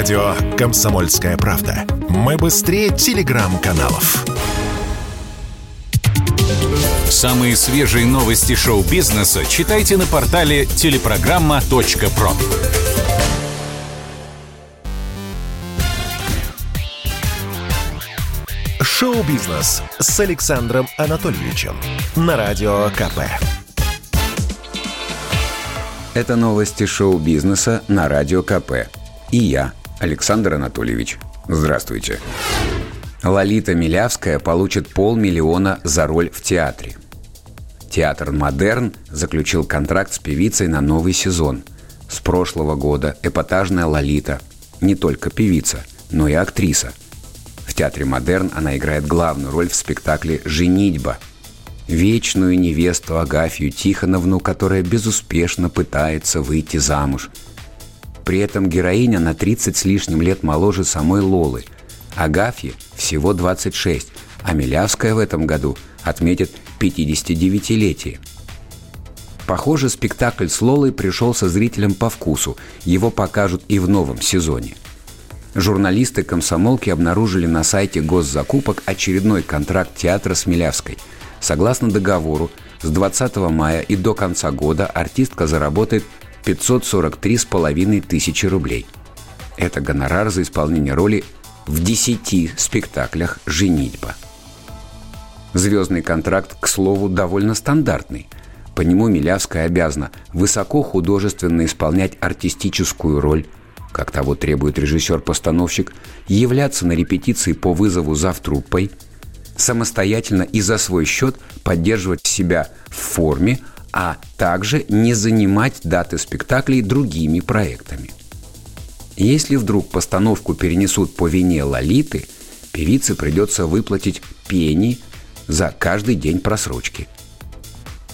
Радио «Комсомольская правда». Мы быстрее телеграм-каналов. Самые свежие новости шоу-бизнеса читайте на портале телепрограмма.про. Шоу-бизнес с Александром Анатольевичем на Радио КП. Это новости шоу-бизнеса на Радио КП. И я, Александр Анатольевич. Здравствуйте. Лолита Милявская получит полмиллиона за роль в театре. Театр «Модерн» заключил контракт с певицей на новый сезон. С прошлого года эпатажная Лолита не только певица, но и актриса. В театре «Модерн» она играет главную роль в спектакле «Женитьба», вечную невесту Агафью Тихоновну, которая безуспешно пытается выйти замуж. При этом героиня на 30 с лишним лет моложе самой Лолы. Агафье всего 26, а Милявская в этом году отметит 59-летие. Похоже, спектакль с Лолой пришелся зрителям по вкусу. Его покажут и в новом сезоне. Журналисты комсомолки обнаружили на сайте госзакупок очередной контракт театра с Милявской. Согласно договору, с 20 мая и до конца года артистка заработает 543,5 тысячи рублей. Это гонорар за исполнение роли в 10 спектаклях «Женитьба». Звездный контракт, к слову, довольно стандартный. По нему Милявская обязана высоко художественно исполнять артистическую роль, как того требует режиссер-постановщик, являться на репетиции по вызову завтруппой, самостоятельно и за свой счет поддерживать себя в форме, а также не занимать даты спектаклей другими проектами. Если вдруг постановку перенесут по вине Лолиты, певице придется выплатить пени за каждый день просрочки.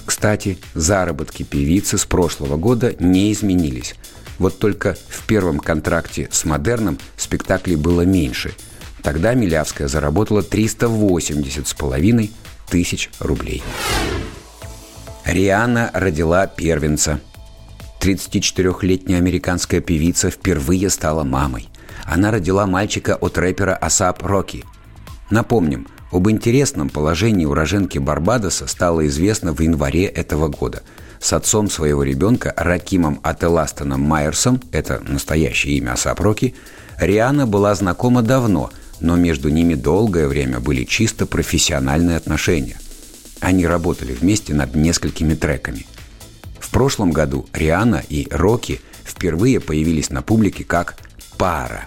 Кстати, заработки певицы с прошлого года не изменились. Вот только в первом контракте с «Модерном» спектаклей было меньше. Тогда Милявская заработала 380 с половиной тысяч рублей. Рианна родила первенца. 34-летняя американская певица впервые стала мамой. Она родила мальчика от рэпера Асап Роки. Напомним, об интересном положении уроженки Барбадоса стало известно в январе этого года. С отцом своего ребенка Ракимом Ателастаном Майерсом, это настоящее имя Асап Роки, Риана была знакома давно, но между ними долгое время были чисто профессиональные отношения. Они работали вместе над несколькими треками. В прошлом году Риана и Рокки впервые появились на публике как пара.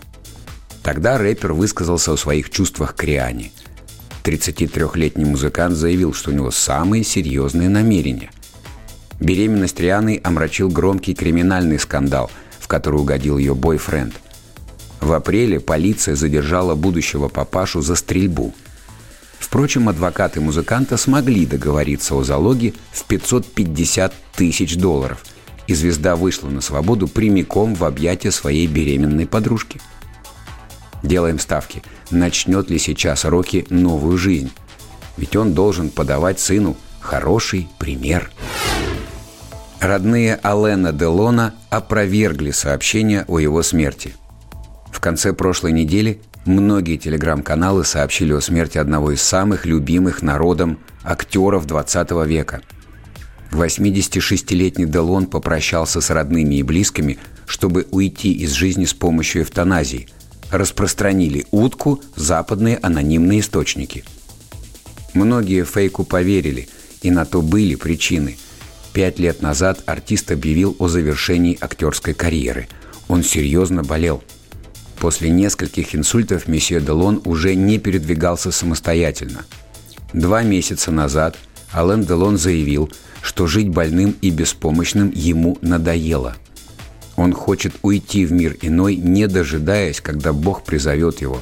Тогда рэпер высказался о своих чувствах к Риане. 33-летний музыкант заявил, что у него самые серьезные намерения. Беременность Рианы омрачил громкий криминальный скандал, в который угодил ее бойфренд. В апреле полиция задержала будущего папашу за стрельбу – Впрочем, адвокаты музыканта смогли договориться о залоге в 550 тысяч долларов, и звезда вышла на свободу прямиком в объятия своей беременной подружки. Делаем ставки, начнет ли сейчас Рокки новую жизнь. Ведь он должен подавать сыну хороший пример. Родные Алена Делона опровергли сообщение о его смерти. В конце прошлой недели Многие телеграм-каналы сообщили о смерти одного из самых любимых народом актеров 20 века. 86-летний Делон попрощался с родными и близкими, чтобы уйти из жизни с помощью эвтаназии. Распространили утку западные анонимные источники. Многие фейку поверили, и на то были причины. Пять лет назад артист объявил о завершении актерской карьеры. Он серьезно болел – После нескольких инсультов месье Делон уже не передвигался самостоятельно. Два месяца назад Ален Делон заявил, что жить больным и беспомощным ему надоело. Он хочет уйти в мир иной, не дожидаясь, когда Бог призовет его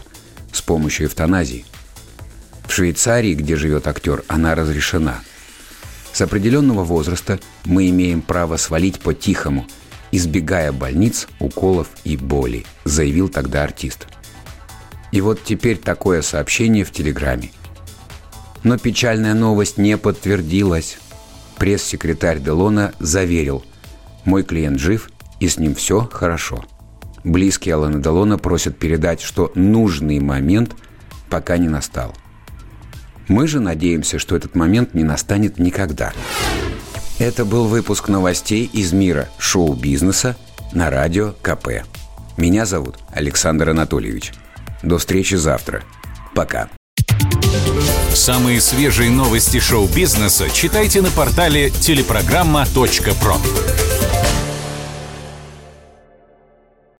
с помощью эвтаназии. В Швейцарии, где живет актер, она разрешена. С определенного возраста мы имеем право свалить по-тихому – избегая больниц, уколов и боли, заявил тогда артист. И вот теперь такое сообщение в Телеграме. Но печальная новость не подтвердилась. Пресс-секретарь Делона заверил, мой клиент жив и с ним все хорошо. Близкие Алана Делона просят передать, что нужный момент пока не настал. Мы же надеемся, что этот момент не настанет никогда. Это был выпуск новостей из мира шоу-бизнеса на радио КП. Меня зовут Александр Анатольевич. До встречи завтра. Пока. Самые свежие новости шоу-бизнеса читайте на портале телепрограмма.про.